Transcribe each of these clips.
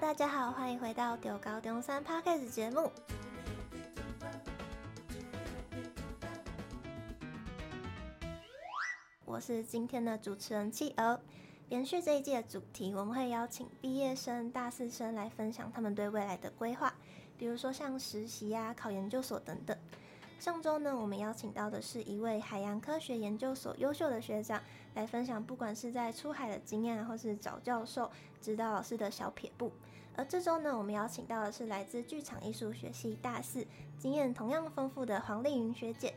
大家好，欢迎回到中猴中山 Podcast 节目。我是今天的主持人企鹅。延续这一季的主题，我们会邀请毕业生、大四生来分享他们对未来的规划，比如说像实习啊、考研究所等等。上周呢，我们邀请到的是一位海洋科学研究所优秀的学长，来分享不管是在出海的经验，或是找教授、指导老师的小撇步。而这周呢，我们邀请到的是来自剧场艺术学系大四、经验同样丰富的黄丽云学姐。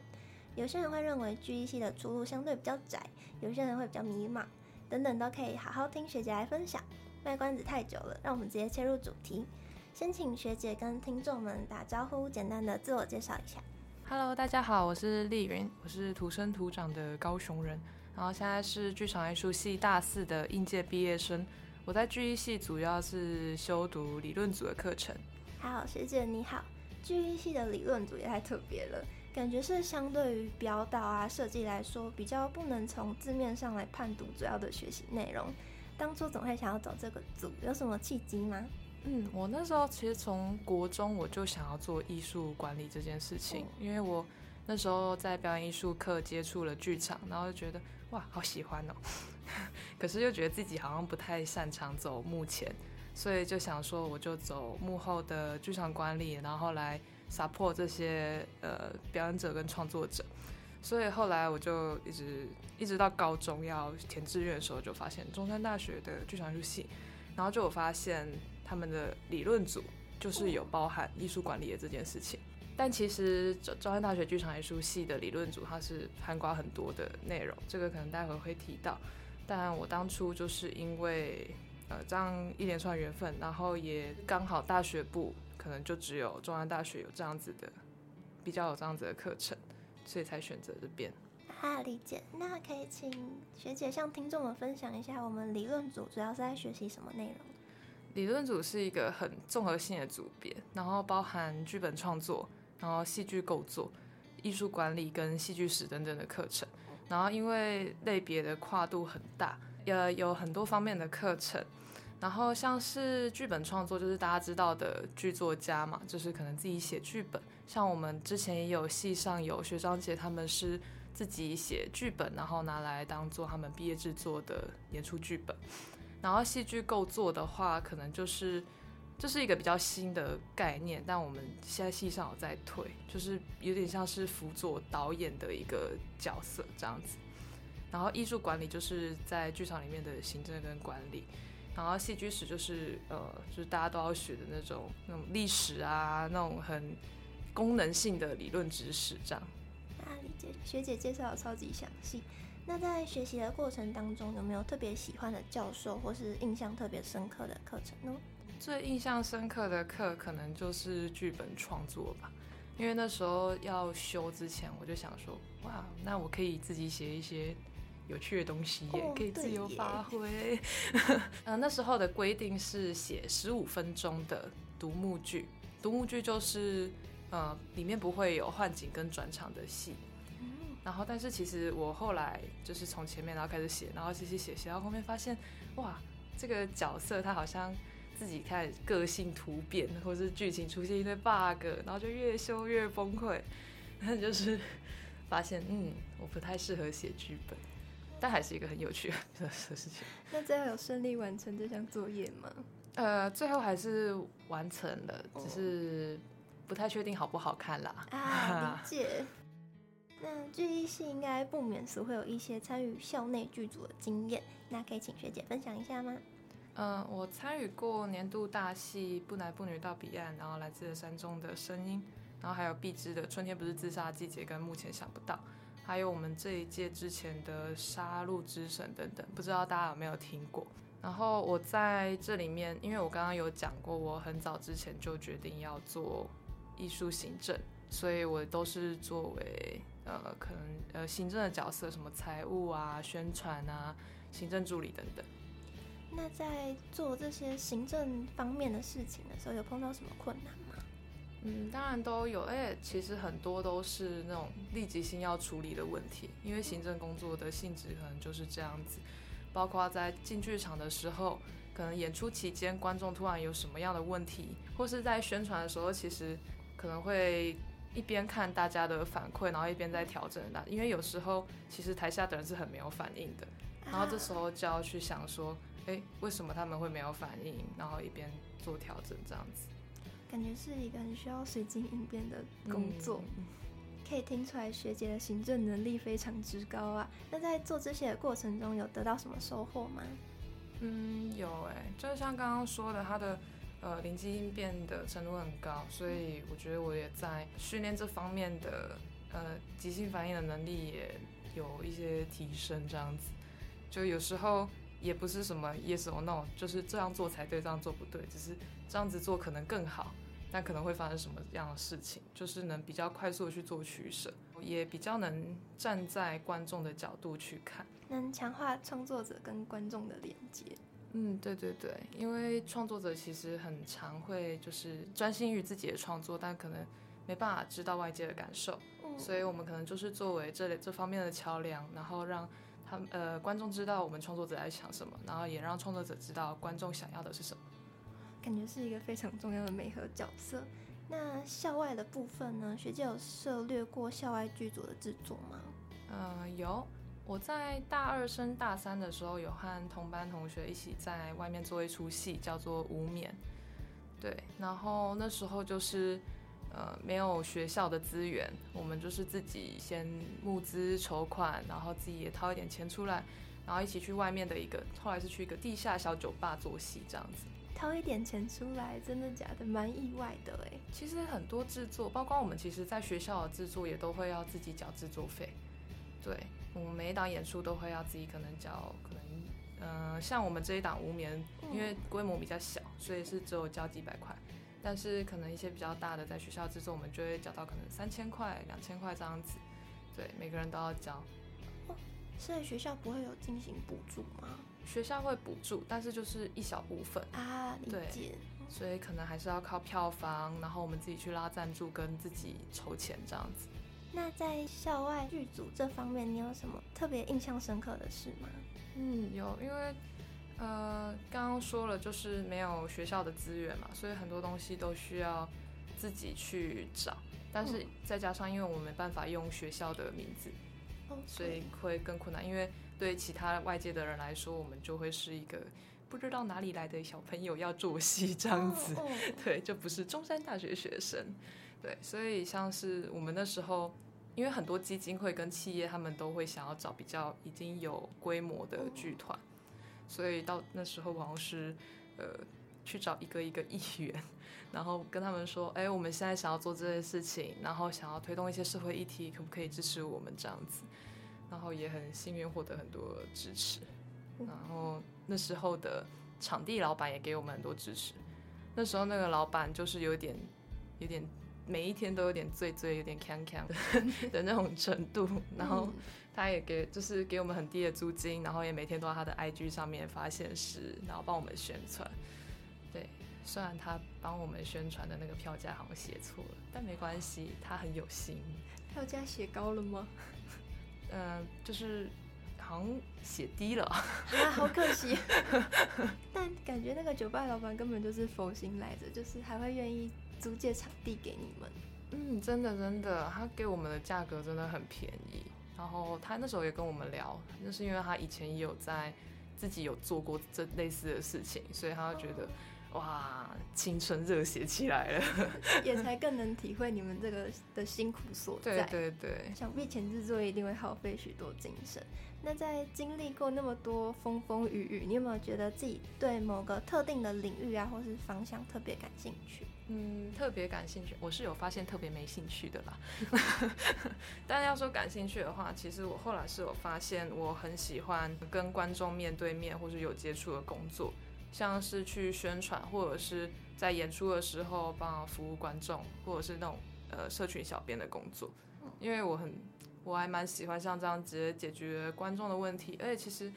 有些人会认为剧艺系的出路相对比较窄，有些人会比较迷茫，等等都可以好好听学姐来分享。卖关子太久了，让我们直接切入主题。先请学姐跟听众们打招呼，简单的自我介绍一下。Hello，大家好，我是丽云，我是土生土长的高雄人，然后现在是剧场艺术系大四的应届毕业生。我在剧艺系主要是修读理论组的课程。好，学姐你好，剧艺系的理论组也太特别了，感觉是相对于表导啊设计来说，比较不能从字面上来判读主要的学习内容。当初总会想要走这个组，有什么契机吗？嗯，我那时候其实从国中我就想要做艺术管理这件事情，因为我那时候在表演艺术课接触了剧场，然后就觉得哇，好喜欢哦。可是又觉得自己好像不太擅长走幕前，所以就想说我就走幕后的剧场管理，然后来 support 这些呃表演者跟创作者。所以后来我就一直一直到高中要填志愿的时候，就发现中山大学的剧场艺术系，然后就有发现。他们的理论组就是有包含艺术管理的这件事情，但其实中山大学剧场艺术系的理论组它是涵盖很多的内容，这个可能待会会提到。但我当初就是因为呃这样一连串缘分，然后也刚好大学部可能就只有中央大学有这样子的比较有这样子的课程，所以才选择这边。啊，理解。那可以请学姐向听众们分享一下，我们理论组主要是在学习什么内容？理论组是一个很综合性的组别，然后包含剧本创作，然后戏剧构作、艺术管理跟戏剧史等等的课程。然后因为类别的跨度很大，呃，有很多方面的课程。然后像是剧本创作，就是大家知道的剧作家嘛，就是可能自己写剧本。像我们之前也有戏上有学长姐，他们是自己写剧本，然后拿来当做他们毕业制作的演出剧本。然后戏剧构作的话，可能就是这、是一个比较新的概念，但我们现在戏上有在推，就是有点像是辅佐导演的一个角色这样子。然后艺术管理就是在剧场里面的行政跟管理，然后戏剧史就是呃，就是大家都要学的那种那种历史啊，那种很功能性的理论知识这样。啊，理解，学姐介绍的超级详细。那在学习的过程当中，有没有特别喜欢的教授，或是印象特别深刻的课程呢？最印象深刻的课可能就是剧本创作吧，因为那时候要修之前，我就想说，哇，那我可以自己写一些有趣的东西，也可以自由发挥。那时候的规定是写十五分钟的独幕剧，独幕剧就是呃，里面不会有换景跟转场的戏。然后，但是其实我后来就是从前面然后开始写，然后写写写写到后面发现，哇，这个角色他好像自己开始个性突变，或是剧情出现一堆 bug，然后就越修越崩溃。然后就是 发现，嗯，我不太适合写剧本，但还是一个很有趣 的事情。那最后有顺利完成这项作业吗？呃，最后还是完成了，只是不太确定好不好看啦。啊，理解。那剧艺系应该不免俗会有一些参与校内剧组的经验，那可以请学姐分享一下吗？嗯、我参与过年度大戏《不男不女到彼岸》，然后来自山中的声音，然后还有毕贄的《春天不是自杀季节》跟目前想不到，还有我们这一届之前的《杀戮之神》等等，不知道大家有没有听过？然后我在这里面，因为我刚刚有讲过，我很早之前就决定要做艺术行政。所以我都是作为呃，可能呃行政的角色，什么财务啊、宣传啊、行政助理等等。那在做这些行政方面的事情的时候，有碰到什么困难吗？嗯，当然都有，而且其实很多都是那种立即性要处理的问题，因为行政工作的性质可能就是这样子。包括在进剧场的时候，可能演出期间观众突然有什么样的问题，或是在宣传的时候，其实可能会一边看大家的反馈，然后一边在调整的。因为有时候其实台下的人是很没有反应的，然后这时候就要去想说，哎，为什么他们会没有反应？然后一边做调整，这样子。感觉是一个很需要随机应变的工作。嗯可以听出来学姐的行政能力非常之高啊！那在做这些的过程中，有得到什么收获吗？嗯，有哎、欸，就像刚刚说的，他的呃灵机应变的程度很高，所以我觉得我也在训练这方面的呃即兴反应的能力也有一些提升。这样子，就有时候也不是什么 yes or no，就是这样做才对，这样做不对，只是这样子做可能更好。但可能会发生什么样的事情？就是能比较快速的去做取舍，也比较能站在观众的角度去看，能强化创作者跟观众的连接。嗯，对对对，因为创作者其实很常会就是专心于自己的创作，但可能没办法知道外界的感受，嗯、所以我们可能就是作为这这方面的桥梁，然后让他们呃观众知道我们创作者在想什么，然后也让创作者知道观众想要的是什么。感觉是一个非常重要的美和角色。那校外的部分呢？学姐有涉略过校外剧组的制作吗？呃，有。我在大二升大三的时候，有和同班同学一起在外面做一出戏，叫做《无眠》。对，然后那时候就是呃没有学校的资源，我们就是自己先募资筹款，然后自己也掏一点钱出来，然后一起去外面的一个，后来是去一个地下小酒吧做戏，这样子。掏一点钱出来，真的假的？蛮意外的哎。其实很多制作，包括我们，其实在学校的制作也都会要自己缴制作费。对，我们每一档演出都会要自己可能交，可能，嗯、呃，像我们这一档无眠，因为规模比较小，所以是只有交几百块。但是可能一些比较大的，在学校制作，我们就会缴到可能三千块、两千块这样子。对，每个人都要交。哦，所以学校不会有进行补助吗？学校会补助，但是就是一小部分啊，理解。对，所以可能还是要靠票房，然后我们自己去拉赞助，跟自己筹钱这样子。那在校外剧组这方面，你有什么特别印象深刻的事吗？嗯，有，因为呃，刚刚说了，就是没有学校的资源嘛，所以很多东西都需要自己去找。但是再加上，因为我没办法用学校的名字，嗯，所以会更困难，因为。对其他外界的人来说，我们就会是一个不知道哪里来的小朋友要作息这样子，对，就不是中山大学学生，对，所以像是我们那时候，因为很多基金会跟企业，他们都会想要找比较已经有规模的剧团，所以到那时候好像是呃去找一个一个议员，然后跟他们说，哎，我们现在想要做这些事情，然后想要推动一些社会议题，可不可以支持我们这样子？然后也很幸运获得很多支持，然后那时候的场地老板也给我们很多支持。那时候那个老板就是有点，有点每一天都有点醉醉，有点锵锵的的那种程度。然后他也给就是给我们很低的租金，然后也每天都在他的 IG 上面发现实，然后帮我们宣传。对，虽然他帮我们宣传的那个票价好像写错了，但没关系，他很有心。票价写高了吗？嗯、呃，就是好像写低了啊，好可惜。但感觉那个酒吧老板根本就是佛心来着，就是还会愿意租借场地给你们。嗯，真的真的，他给我们的价格真的很便宜。然后他那时候也跟我们聊，那是因为他以前也有在自己有做过这类似的事情，所以他觉得。哇，青春热血起来了，也才更能体会你们这个的辛苦所在。对对对，想必前制作一定会耗费许多精神。那在经历过那么多风风雨雨，你有没有觉得自己对某个特定的领域啊，或是方向特别感兴趣？嗯，特别感兴趣，我是有发现特别没兴趣的啦。但要说感兴趣的话，其实我后来是有发现，我很喜欢跟观众面对面或是有接触的工作。像是去宣传，或者是在演出的时候帮服务观众，或者是那种呃社群小编的工作，因为我很我还蛮喜欢像这样直接解决观众的问题，而且其实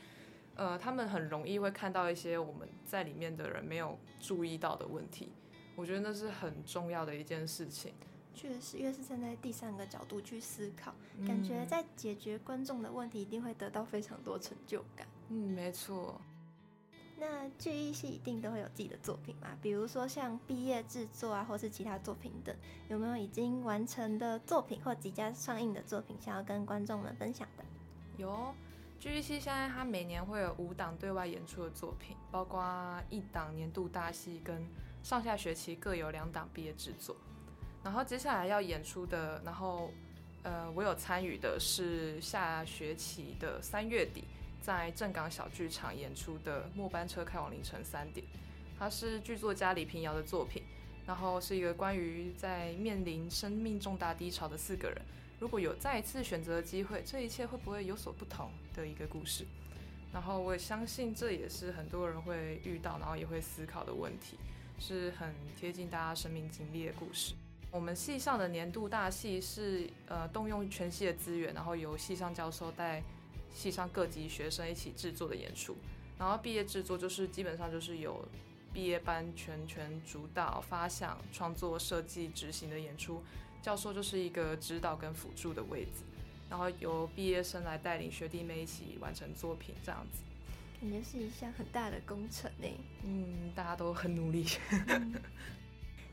呃他们很容易会看到一些我们在里面的人没有注意到的问题，我觉得那是很重要的一件事情。确实，越是站在第三个角度去思考，感觉在解决观众的问题一定会得到非常多成就感。嗯，没错。那剧艺系一定都会有自己的作品嘛？比如说像毕业制作啊，或是其他作品等，有没有已经完成的作品或即将上映的作品，想要跟观众们分享的？有，剧艺系现在它每年会有五档对外演出的作品，包括一档年度大戏跟上下学期各有两档毕业制作。然后接下来要演出的，然后呃，我有参与的是下学期的三月底。在正港小剧场演出的《末班车开往凌晨三点》，它是剧作家李平遥的作品，然后是一个关于在面临生命重大低潮的四个人，如果有再一次选择的机会，这一切会不会有所不同的一个故事。然后我也相信这也是很多人会遇到，然后也会思考的问题，是很贴近大家生命经历的故事。我们系上的年度大戏是呃动用全系的资源，然后由系上教授带。系上各级学生一起制作的演出，然后毕业制作就是基本上就是由毕业班全权主导发想、创作、设计、执行的演出，教授就是一个指导跟辅助的位置，然后由毕业生来带领学弟妹一起完成作品，这样子，感觉是一项很大的工程呢。嗯，大家都很努力。嗯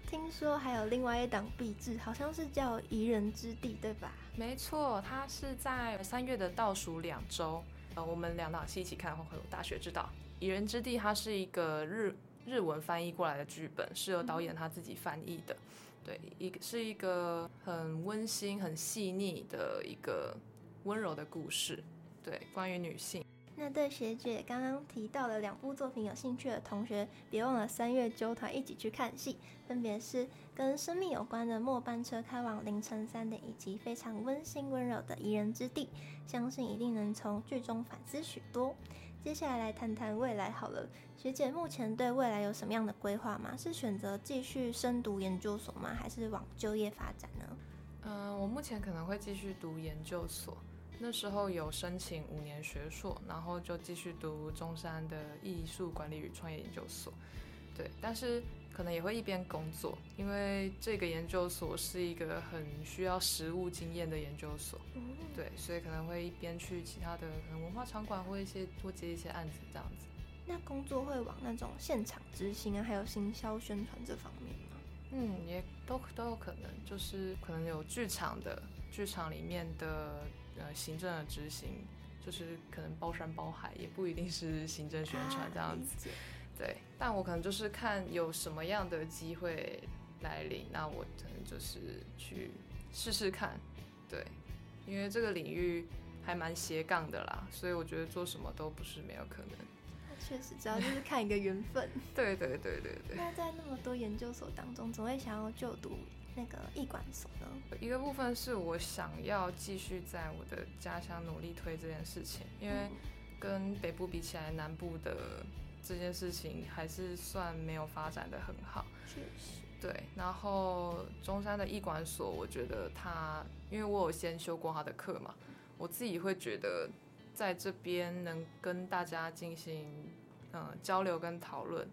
听说还有另外一档壁纸，好像是叫《宜人之地》，对吧？没错，它是在三月的倒数两周，呃，我们两档戏一起看的话会有大学之道。《宜人之地》它是一个日日文翻译过来的剧本，是由导演他自己翻译的。对，一个是一个很温馨、很细腻的一个温柔的故事。对，关于女性。那对学姐刚刚提到的两部作品有兴趣的同学，别忘了三月揪团一起去看戏，分别是跟生命有关的《末班车开往凌晨三点》，以及非常温馨温柔的《宜人之地》，相信一定能从剧中反思许多。接下来来谈谈未来好了，学姐目前对未来有什么样的规划吗？是选择继续深读研究所吗？还是往就业发展呢？嗯、我目前可能会继续读研究所。那时候有申请五年学硕，然后就继续读中山的艺术管理与创业研究所。对，但是可能也会一边工作，因为这个研究所是一个很需要实务经验的研究所。对，所以可能会一边去其他的可能文化场馆或一些多接一些案子这样子。那工作会往那种现场执行啊，还有行销宣传这方面吗？嗯，也都都有可能，就是可能有剧场的剧场里面的。呃，行政的执行就是可能包山包海，也不一定是行政宣传这样子。啊、对，但我可能就是看有什么样的机会来临，那我可能就是去试试看。对，因为这个领域还蛮斜杠的啦，所以我觉得做什么都不是没有可能。确实，主要就是看一个缘分。对对对对对。那在那么多研究所当中，总会想要就读那个艺管所呢？一个部分是我想要继续在我的家乡努力推这件事情，因为跟北部比起来，南部的这件事情还是算没有发展的很好。确实，对。然后中山的艺管所，我觉得他，因为我有先修过他的课嘛，我自己会觉得在这边能跟大家进行嗯交流跟讨论。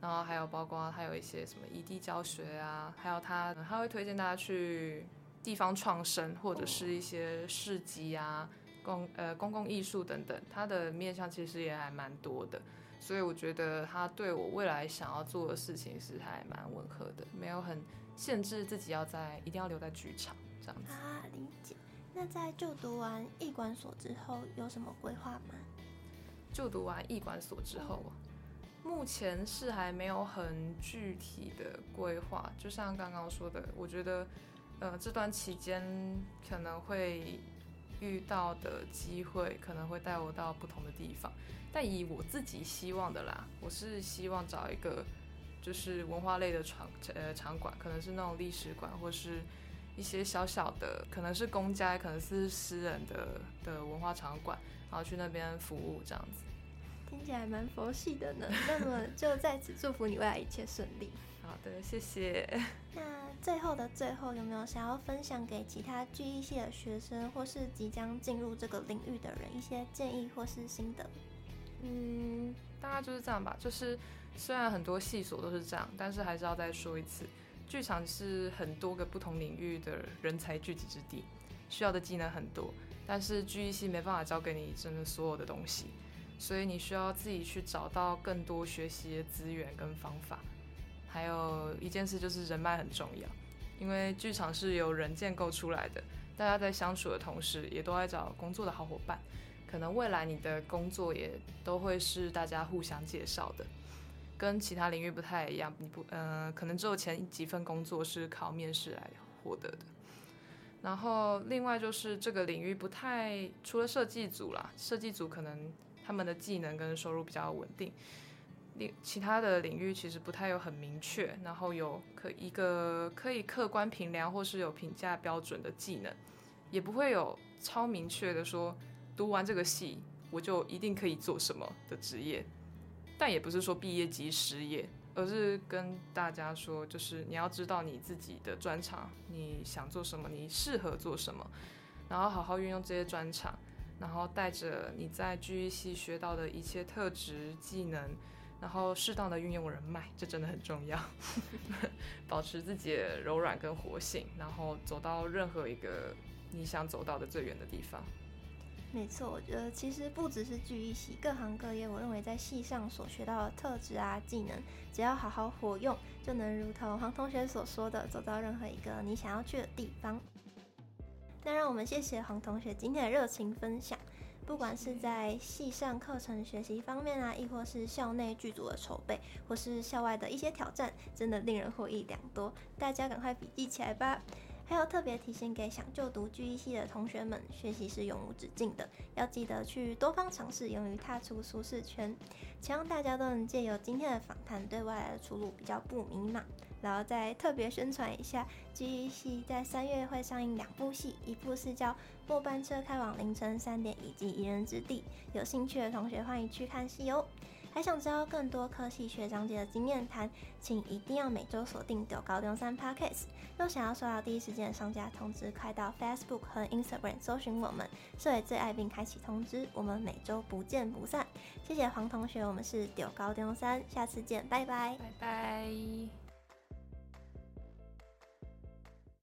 然后还有包括他有一些什么异地教学啊，还有他他会推荐大家去地方创生或者是一些市集啊，公呃公共艺术等等，他的面向其实也还蛮多的，所以我觉得他对我未来想要做的事情是还蛮吻合的，没有很限制自己要在一定要留在剧场这样子啊。理解。那在就读完艺管所之后有什么规划吗？就读完艺管所之后。目前是还没有很具体的规划，就像刚刚说的，我觉得，呃，这段期间可能会遇到的机会，可能会带我到不同的地方。但以我自己希望的啦，我是希望找一个就是文化类的场呃场馆，可能是那种历史馆，或是一些小小的，可能是公家，可能是私人的的文化场馆，然后去那边服务这样子。听起来蛮佛系的呢，那么就在此祝福你未来一切顺利。好的，谢谢。那最后的最后，有没有想要分享给其他剧艺系的学生，或是即将进入这个领域的人一些建议或是心得？嗯，大概就是这样吧。就是虽然很多系所都是这样，但是还是要再说一次，剧场是很多个不同领域的人才聚集之地，需要的技能很多，但是剧艺系没办法教给你真的所有的东西。所以你需要自己去找到更多学习的资源跟方法。还有一件事就是人脉很重要，因为剧场是由人建构出来的，大家在相处的同时，也都在找工作的好伙伴。可能未来你的工作也都会是大家互相介绍的，跟其他领域不太一样。你不，呃，可能只有前几份工作是靠面试来获得的。然后另外就是这个领域不太，除了设计组啦，设计组可能他们的技能跟收入比较稳定，另其他的领域其实不太有很明确，然后有可一个可以客观评量或是有评价标准的技能，也不会有超明确的说。读完这个系，我就一定可以做什么的职业，但也不是说毕业即失业，而是跟大家说，就是你要知道你自己的专长，你想做什么，你适合做什么，然后好好运用这些专长，然后带着你在剧艺系学到的一切特质技能，然后适当的运用人脉，这真的很重要，保持自己的柔软跟活性，然后走到任何一个你想走到的最远的地方。没错，我觉得其实不只是剧艺系，各行各业，我认为在系上所学到的特质啊、技能，只要好好活用，就能如同黄同学所说的，走到任何一个你想要去的地方。那让我们谢谢黄同学今天的热情分享，不管是在系上课程学习方面啊，亦或是校内剧组的筹备，或是校外的一些挑战，真的令人获益良多。大家赶快笔记起来吧。还有特别提醒给想就读 GE 系的同学们，学习是永无止境的，要记得去多方尝试，勇于踏出舒适圈。希望大家都能借由今天的访谈，对未来的出路比较不迷茫。然后再特别宣传一下，，GE 系在三月会上映两部戏，一部是叫《末班车开往凌晨三点》，以及《一人之地》，有兴趣的同学欢迎去看戏哦。还想知道更多科系学长姐的经验谈，请一定要每周锁定丢高中三 Podcast。若想要收到第一时间的商家通知，快到 Facebook 和 Instagram 搜寻我们，设为最爱并开启通知。我们每周不见不散。谢谢黄同学，我们是丢高中三，下次见，拜拜，拜拜。